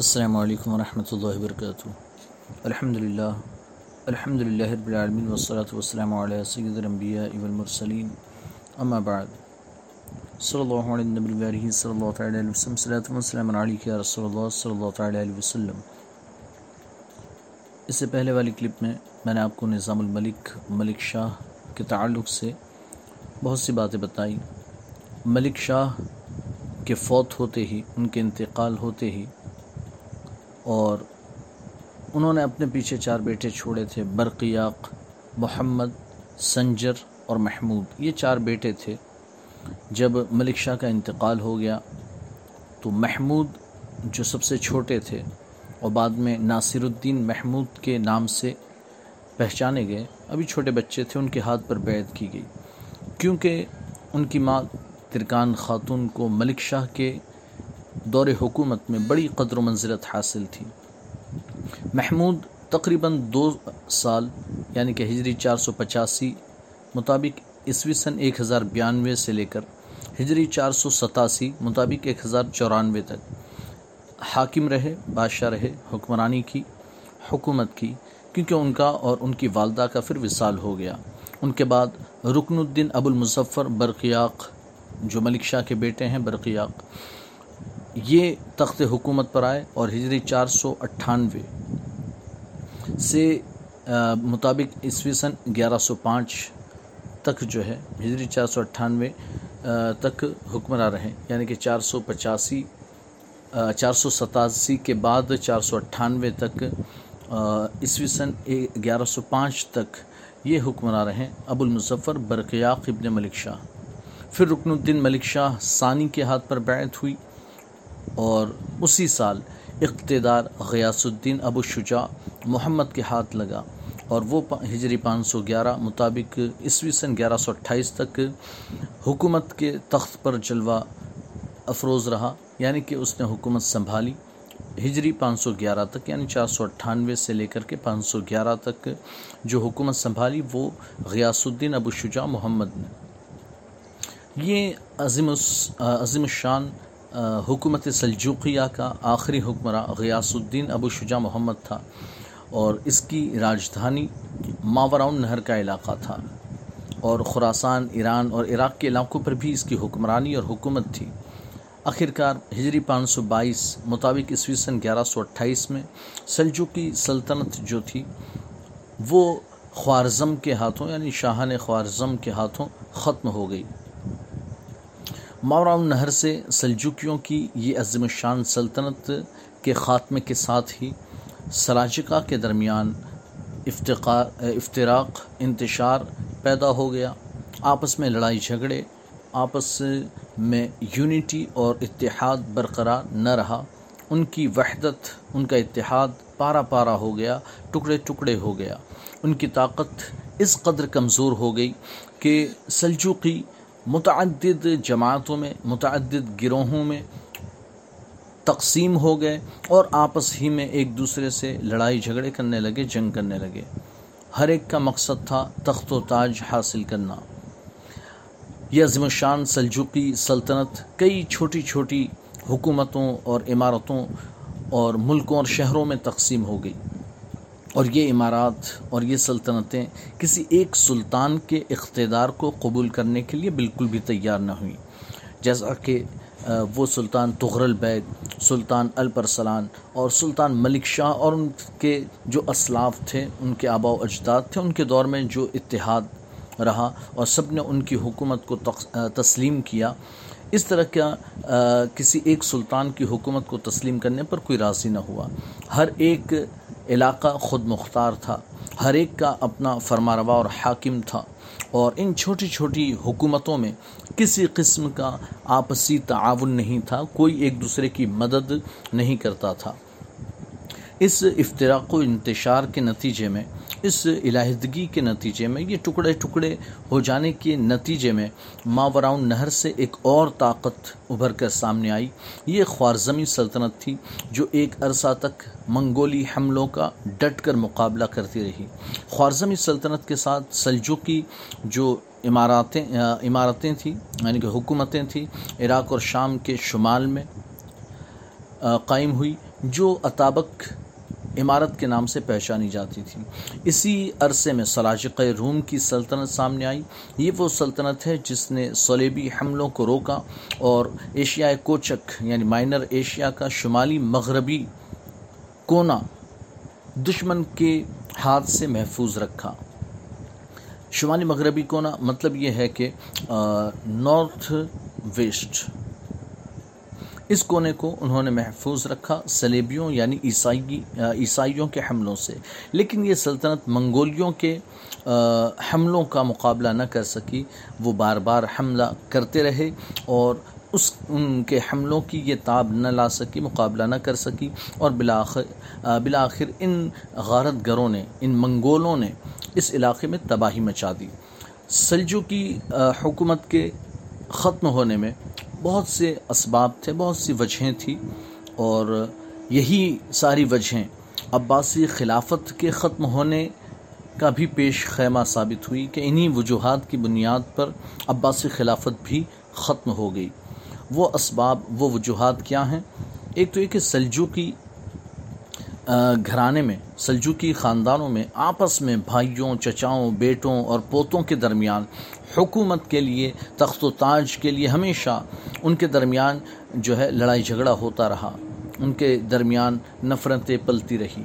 السلام علیکم ورحمۃ اللہ وبرکاتہ۔ الحمد للہ الحمد للہ رب العالمین والصلاة والسلام علیہ سید الانبیاء والمرسلین، اما بعد۔ صلی اللہ علیہ نبی علیہ صلی اللہ تعالیٰ علیہ وسلم صلاة والسلام علیہ رسول اللہ، صلی اللہ تعالیٰ علیہ وسلم۔ اس سے پہلے والی کلپ میں میں نے آپ کو نظام الملک، ملک شاہ کے تعلق سے بہت سی باتیں بتائی ملک شاہ کے فوت ہوتے ہی، ان کے انتقال ہوتے ہی اور انہوں نے اپنے پیچھے چار بیٹے چھوڑے تھے، برقیاق، محمد، سنجر اور محمود۔ یہ چار بیٹے تھے۔ جب ملک شاہ کا انتقال ہو گیا تو محمود جو سب سے چھوٹے تھے اور بعد میں ناصر الدین محمود کے نام سے پہچانے گئے، ابھی چھوٹے بچے تھے، ان کے ہاتھ پر بیعت کی گئی۔ کیونکہ ان کی ماں ترکان خاتون کو ملک شاہ کے دور حکومت میں بڑی قدر و منزلت حاصل تھی۔ محمود تقریباً دو سال یعنی کہ ہجری چار سو پچاسی مطابق عیسوی سن ایک ہزار بیانوے سے لے کر ہجری چار سو ستاسی مطابق ایک ہزار چورانوے تک حاکم رہے، بادشاہ رہے، حکمرانی کی، حکومت کی، کیونکہ ان کا اور ان کی والدہ کا پھر وصال ہو گیا۔ ان کے بعد رکن الدین ابو المظفر برقیاق، جو ملک شاہ کے بیٹے ہیں، برقیاق۔ یہ تخت حکومت پر آئے اور ہجری چار سو اٹھانوے سے مطابق عیسوی سن گیارہ سو پانچ تک جو ہے، ہجری چار سو اٹھانوے تک حکمراں رہے یعنی کہ چار سو پچاسی چار سو ستاسی کے بعد چار سو اٹھانوے تک عیسوی سن گیارہ سو پانچ تک یہ حکمراں رہے ابو المظفر برقیاق ابن ملک شاہ۔ پھر رکن الدین ملک شاہ ثانی کے ہاتھ پر بیعت ہوئی۔ اور اسی سال اقتدار غیاس الدین ابو شجاع محمد کے ہاتھ لگا اور وہ ہجری پانچ سو گیارہ مطابق عیسوی سن گیارہ سو اٹھائیس تک حکومت کے تخت پر جلوہ افروز رہا یعنی کہ اس نے حکومت سنبھالی۔ ہجری پانچ سو گیارہ تک یعنی چار سو اٹھانوے سے لے کر کے پانچ سو گیارہ تک جو حکومت سنبھالی، وہ غیاس الدین ابو شجاع محمد نے۔ یہ عظیم عظیم الشان حکومت سلجوقیہ کا آخری حکمراں غیاس الدین ابو شجاع محمد تھا اور اس کی راجدھانی ماوراؤن نہر کا علاقہ تھا اور خراسان، ایران اور عراق کے علاقوں پر بھی اس کی حکمرانی اور حکومت تھی۔ آخرکار ہجری پانچ سو بائیس مطابق عیسوی سن گیارہ سو اٹھائیس میں سلجوقی سلطنت جو تھی، وہ خوارزم کے ہاتھوں یعنی شاہان خوارزم کے ہاتھوں ختم ہو گئی۔ ماوراؤن نہر سے سلجوکیوں کی یہ عظم الشان سلطنت کے خاتمے کے ساتھ ہی سلاجقہ کے درمیان افتقار افتراق، انتشار پیدا ہو گیا۔ آپس میں لڑائی جھگڑے، آپس میں یونٹی اور اتحاد برقرار نہ رہا۔ ان کی وحدت، ان کا اتحاد پارا پارا ہو گیا، ٹکڑے ٹکڑے ہو گیا۔ ان کی طاقت اس قدر کمزور ہو گئی کہ سلجوقی متعدد جماعتوں میں، متعدد گروہوں میں تقسیم ہو گئے اور آپس ہی میں ایک دوسرے سے لڑائی جھگڑے کرنے لگے، جنگ کرنے لگے۔ ہر ایک کا مقصد تھا تخت و تاج حاصل کرنا۔ یہ عظیم الشان، سلجوقی سلطنت، کئی چھوٹی چھوٹی حکومتوں اور عمارتوں اور ملکوں اور شہروں میں تقسیم ہو گئی۔ اور یہ عمارات اور یہ سلطنتیں کسی ایک سلطان کے اقتدار کو قبول کرنے کے لیے بالکل بھی تیار نہ ہوئیں۔ جیسا کہ وہ سلطان تغرل بیگ سلطان الپرسلان اور سلطان ملک شاہ اور ان کے جو اسلاف تھے، ان کے آبا و اجداد تھے، ان کے دور میں جو اتحاد رہا اور سب نے ان کی حکومت کو تسلیم کیا، اس طرح کا کسی ایک سلطان کی حکومت کو تسلیم کرنے پر کوئی راضی نہ ہوا۔ ہر ایک علاقہ خود مختار تھا، ہر ایک کا اپنا فرما روا اور حاکم تھا۔ اور ان چھوٹی چھوٹی حکومتوں میں کسی قسم کا آپسی تعاون نہیں تھا، کوئی ایک دوسرے کی مدد نہیں کرتا تھا۔ اس افتراق و انتشار کے نتیجے میں اس علیحدگی کے نتیجے میں، یہ ٹکڑے ٹکڑے ہو جانے کے نتیجے میں ماوراؤن نہر سے ایک اور طاقت ابھر کر سامنے آئی۔ یہ خوارزمی سلطنت تھی جو ایک عرصہ تک منگولی حملوں کا ڈٹ کر مقابلہ کرتی رہی۔ خوارزمی سلطنت کے ساتھ سلجوکی جو عماراتیں عمارتیں تھیں یعنی کہ حکومتیں تھیں، عراق اور شام کے شمال میں قائم ہوئی، جو اطابق عمارت کے نام سے پہچانی جاتی تھی۔ اسی عرصے میں سلاجق روم کی سلطنت سامنے آئی۔ یہ وہ سلطنت ہے جس نے صلیبی حملوں کو روکا اور ایشیائے کوچک یعنی مائنر ایشیا کا شمالی مغربی کونا دشمن کے ہاتھ سے محفوظ رکھا۔ شمالی مغربی کونا مطلب یہ ہے کہ نارتھ ویسٹ۔ اس کونے کو انہوں نے محفوظ رکھا سلیبیوں یعنی عیسائی عیسائیوں کے حملوں سے۔ لیکن یہ سلطنت منگولیوں کے حملوں کا مقابلہ نہ کر سکی۔ وہ بار بار حملہ کرتے رہے اور اس، ان کے حملوں کی یہ تاب نہ لا سکی، مقابلہ نہ کر سکی۔ اور بلاخر بلاخر ان غارت گروں نے، ان منگولوں نے اس علاقے میں تباہی مچا دی۔ سلجو کی حکومت کے ختم ہونے میں بہت سے اسباب تھے، بہت سی وجہیں تھیں اور یہی ساری وجہیں عباسی خلافت کے ختم ہونے کا بھی پیش خیمہ ثابت ہوئی کہ انہی وجوہات کی بنیاد پر عباسی خلافت بھی ختم ہو گئی۔ وہ اسباب، وہ وجوہات کیا ہیں؟ ایک تو یہ کہ سلجو کی گھرانے میں سلجوکی خاندانوں میں آپس میں بھائیوں، چچاؤں، بیٹوں اور پوتوں کے درمیان حکومت کے لیے، تخت و تاج کے لیے ہمیشہ ان کے درمیان جو ہے لڑائی جھگڑا ہوتا رہا۔ ان کے درمیان نفرتیں پلتی رہی۔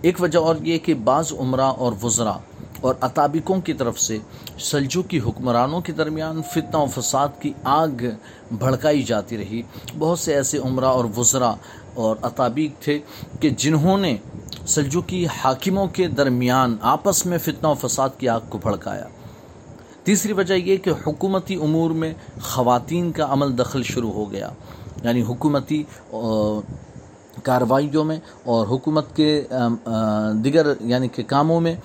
ایک وجہ اور یہ کہ بعض عمرہ اور وزراء اور اطابقوں کی طرف سے سلجو کی حکمرانوں کے درمیان فتنہ و فساد کی آگ بھڑکائی جاتی رہی۔ بہت سے ایسے عمرہ اور وزراء اور اطابق تھے کہ جنہوں نے سلجو کی حاکموں کے درمیان آپس میں فتنہ و فساد کی آگ کو بھڑکایا۔ تیسری وجہ یہ کہ حکومتی امور میں خواتین کا عمل دخل شروع ہو گیا۔ یعنی حکومتی کاروائیوں میں اور حکومت کے دیگر یعنی کہ کاموں میں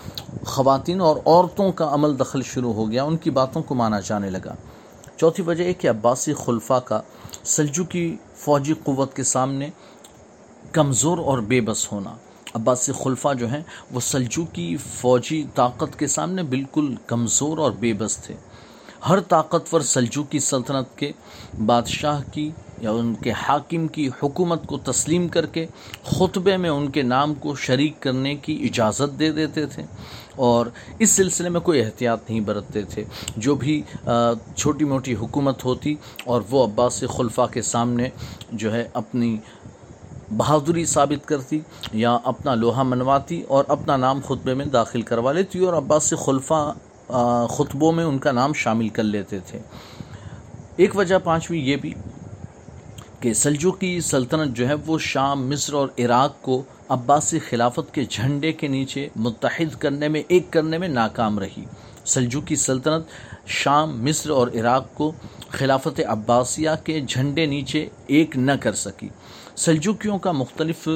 خواتین اور عورتوں کا عمل دخل شروع ہو گیا، ان کی باتوں کو مانا جانے لگا۔ چوتھی وجہ یہ کہ عباسی خلفہ کا سلجو کی فوجی قوت کے سامنے کمزور اور بے بس ہونا۔ عباسی خلفہ جو ہیں، وہ سلجو کی فوجی طاقت کے سامنے بالکل کمزور اور بے بس تھے۔ ہر طاقتور سلجو کی سلطنت کے بادشاہ کی یا ان کے حاکم کی حکومت کو تسلیم کر کے خطبے میں ان کے نام کو شریک کرنے کی اجازت دے دیتے تھے اور اس سلسلے میں کوئی احتیاط نہیں برتتے تھے۔ جو بھی چھوٹی موٹی حکومت ہوتی اور وہ عباس خلفہ کے سامنے جو ہے اپنی بہادری ثابت کرتی، یا اپنا لوہا منواتی اور اپنا نام خطبے میں داخل کروا لیتی، اور عباس سے خلفہ خطبوں میں ان کا نام شامل کر لیتے تھے۔ ایک وجہ پانچویں یہ بھی کہ سلجو کی سلطنت جو ہے وہ شام، مصر اور عراق کو عباسی خلافت کے جھنڈے کے نیچے متحد کرنے میں، ایک کرنے میں ناکام رہی۔ سلجو کی سلطنت شام، مصر اور عراق کو خلافت عباسیہ کے جھنڈے نیچے ایک نہ کر سکی۔ سلجوکیوں کا مختلف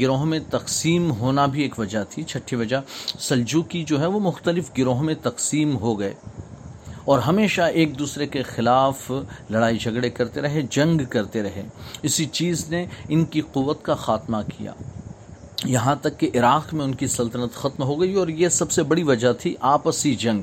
گروہوں میں تقسیم ہونا بھی ایک وجہ تھی، چھٹی وجہ سلجوکی جو ہے وہ مختلف گروہوں میں تقسیم ہو گئے۔ اور ہمیشہ ایک دوسرے کے خلاف لڑائی جھگڑے کرتے رہے، جنگ کرتے رہے۔ اسی چیز نے ان کی قوت کا خاتمہ کیا۔ یہاں تک کہ عراق میں ان کی سلطنت ختم ہو گئی اور یہ سب سے بڑی وجہ تھی آپسی جنگ۔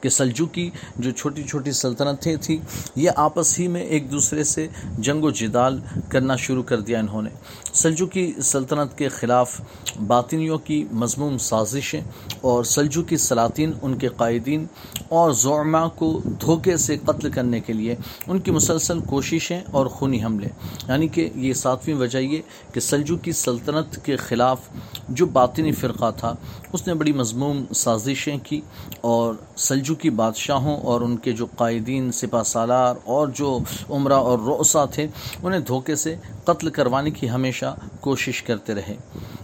کہ سلجو کی جو چھوٹی چھوٹی سلطنتیں تھیں، یہ آپس ہی میں ایک دوسرے سے جنگ و جدال کرنا شروع کر دیا انہوں نے۔ سلجو کی سلطنت کے خلاف باطنیوں کی مضموم سازشیں اور سلجو کی سلاطین، ان کے قائدین اور زعما کو دھوکے سے قتل کرنے کے لیے ان کی مسلسل کوششیں اور خونی حملے۔ یعنی کہ یہ ساتویں وجہ یہ کہ سلجو کی سلطنت کے خلاف جو باطنی فرقہ تھا، اس نے بڑی مضموم سازشیں کی اور سلجو کی بادشاہوں اور ان کے جو قائدین سپہ سالار اور جو عمرہ اور روسا تھے، انہیں دھوکے سے قتل کروانے کی ہمیشہ کوشش کرتے رہے۔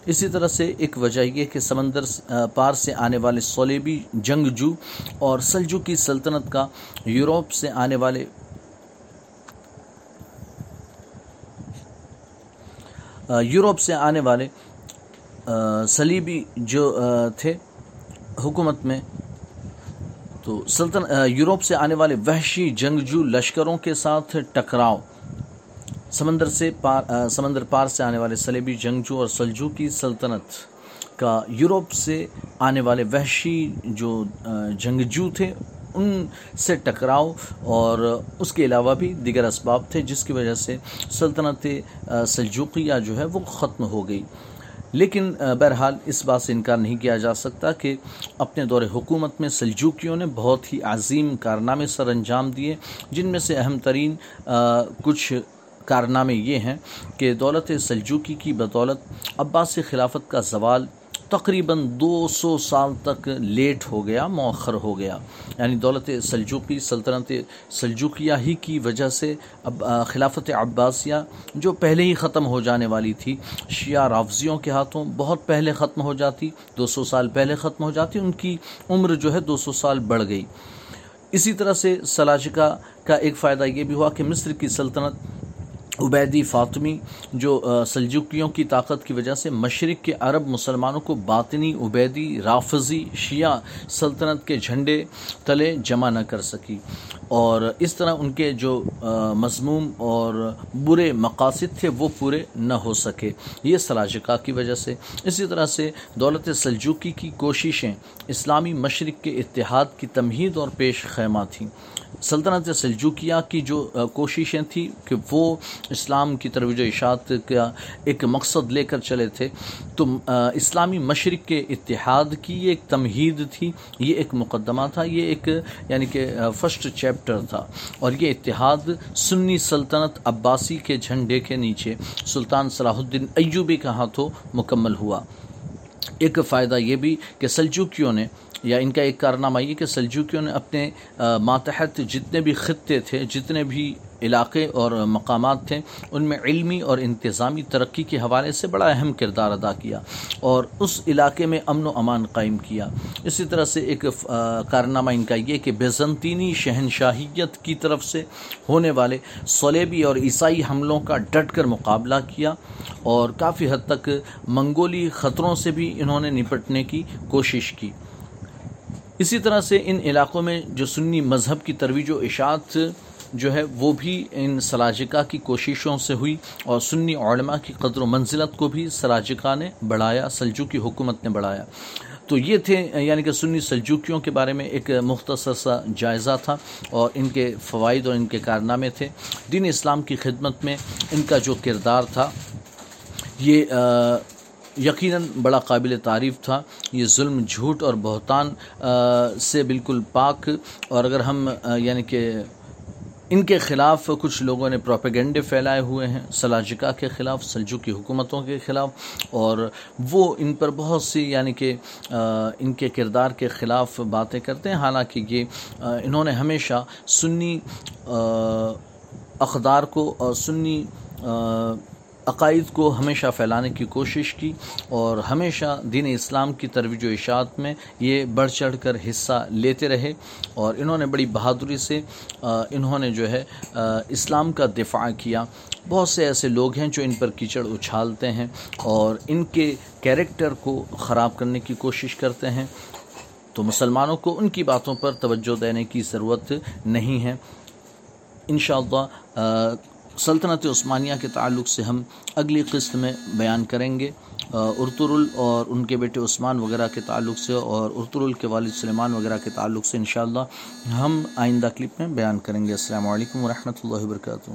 اسی طرح سے ایک وجہ یہ کہ سمندر پار سے آنے والے سولیبی جنگجو اور سلجو کی سلطنت کا یوروپ سے آنے والے یوروپ سے آنے والے سلیبی جو تھے، حکومت میں تو سلطن یوروپ سے آنے والے وحشی جنگجو لشکروں کے ساتھ ٹکراؤ۔ سمندر سے پار سمندر پار سے آنے والے سلیبی جنگجو اور سلجو کی سلطنت کا یوروپ سے آنے والے وحشی جو جنگجو تھے، ان سے ٹکراؤ۔ اور اس کے علاوہ بھی دیگر اسباب تھے، جس کی وجہ سے سلطنت سلجوقیہ جو ہے، وہ ختم ہو گئی۔ لیکن بہرحال اس بات سے انکار نہیں کیا جا سکتا کہ اپنے دور حکومت میں سلجوکیوں نے بہت ہی عظیم کارنامے سر انجام دیے، جن میں سے اہم ترین کچھ کارنامے یہ ہیں کہ دولت سلجوکی کی بدولت عباس خلافت کا زوال تقریباً دو سو سال تک لیٹ ہو گیا، مؤخر ہو گیا۔ یعنی دولت سلجوکی سلطنت سلجوکیہ ہی کی وجہ سے اب خلافت عباسیہ جو پہلے ہی ختم ہو جانے والی تھی، شیعہ رافضیوں کے ہاتھوں بہت پہلے ختم ہو جاتی، دو سو سال پہلے ختم ہو جاتی، ان کی عمر جو ہے دو سو سال بڑھ گئی۔ اسی طرح سے سلاجکا کا ایک فائدہ یہ بھی ہوا کہ مصر کی سلطنت عبیدی فاطمی جو سلجوکیوں کی طاقت کی وجہ سے مشرق کے عرب مسلمانوں کو باطنی عبیدی، رافضی، شیعہ سلطنت کے جھنڈے تلے جمع نہ کر سکی۔ اور اس طرح ان کے جو مضموم اور برے مقاصد تھے وہ پورے نہ ہو سکے۔ یہ سلاجکا کی وجہ سے۔ اسی طرح سے دولت سلجوکی کی کوششیں اسلامی مشرق کے اتحاد کی تمہید اور پیش خیمہ تھیں۔ سلطنت سلجوکیہ کی جو کوششیں تھیں کہ وہ اسلام کی ترویج و اشاعت کا ایک مقصد لے کر چلے تھے، تو اسلامی مشرق کے اتحاد کی یہ ایک تمہید تھی، یہ ایک مقدمہ تھا، یہ ایک یعنی کہ فرسٹ چیپٹر تھا۔ اور یہ اتحاد سنی سلطنت عباسی کے جھنڈے کے نیچے، سلطان صلاح الدین ایوبی کا ہاتھوں مکمل ہوا۔ ایک فائدہ یہ بھی کہ سلجوکیوں نے، یا ان کا ایک کارنامہ یہ کہ سلجوکیوں نے اپنے ماتحت جتنے بھی خطے تھے، جتنے بھی علاقے اور مقامات تھے، ان میں علمی اور انتظامی ترقی کے حوالے سے بڑا اہم کردار ادا کیا اور اس علاقے میں امن و امان قائم کیا۔ اسی طرح سے ایک کارنامہ ان کا یہ کہ بیزنطینی شہنشاہیت کی طرف سے ہونے والے صلیبی اور عیسائی حملوں کا ڈٹ کر مقابلہ کیا اور کافی حد تک منگولی خطروں سے بھی انہوں نے نپٹنے کی کوشش کی۔ اسی طرح سے ان علاقوں میں جو سنی مذہب کی ترویج و اشاعت جو ہے وہ بھی ان سلاجکا کی کوششوں سے ہوئی اور سنی علماء کی قدر و منزلت کو بھی سلاجکا نے بڑھایا سلجو کی حکومت نے بڑھایا۔ تو یہ تھے یعنی کہ سنی سلجوکیوں کے بارے میں ایک مختصر سا جائزہ تھا اور ان کے فوائد اور ان کے کارنامے تھے۔ دین اسلام کی خدمت میں ان کا جو کردار تھا، یہ یقیناً بڑا قابل تعریف تھا۔ یہ ظلم، جھوٹ اور بہتان سے بالکل پاک اور اگر ہم یعنی کہ ان کے خلاف کچھ لوگوں نے پروپیگنڈے پھیلائے ہوئے ہیں، سلاجکا کے خلاف سلجو کی حکومتوں کے خلاف، اور وہ ان پر بہت سی یعنی کہ ان کے کردار کے خلاف باتیں کرتے ہیں۔ حالانکہ یہ انہوں نے ہمیشہ سنی اقدار کو اور سنی عقائد کو ہمیشہ پھیلانے کی کوشش کی اور ہمیشہ دین اسلام کی ترویج و اشاعت میں یہ بڑھ چڑھ کر حصہ لیتے رہے اور انہوں نے بڑی بہادری سے انہوں نے جو ہے اسلام کا دفاع کیا۔ بہت سے ایسے لوگ ہیں جو ان پر کیچڑ اچھالتے ہیں اور ان کے کیریکٹر کو خراب کرنے کی کوشش کرتے ہیں۔ تو مسلمانوں کو ان کی باتوں پر توجہ دینے کی ضرورت نہیں ہے۔ انشاءاللہ سلطنت عثمانیہ کے تعلق سے ہم اگلی قسط میں بیان کریں گے ارترل اور ان کے بیٹے عثمان وغیرہ کے تعلق سے اور ارترل کے والد سلیمان وغیرہ کے تعلق سے انشاءاللہ ہم آئندہ کلپ میں بیان کریں گے۔ السلام علیکم ورحمۃ اللہ وبرکاتہ۔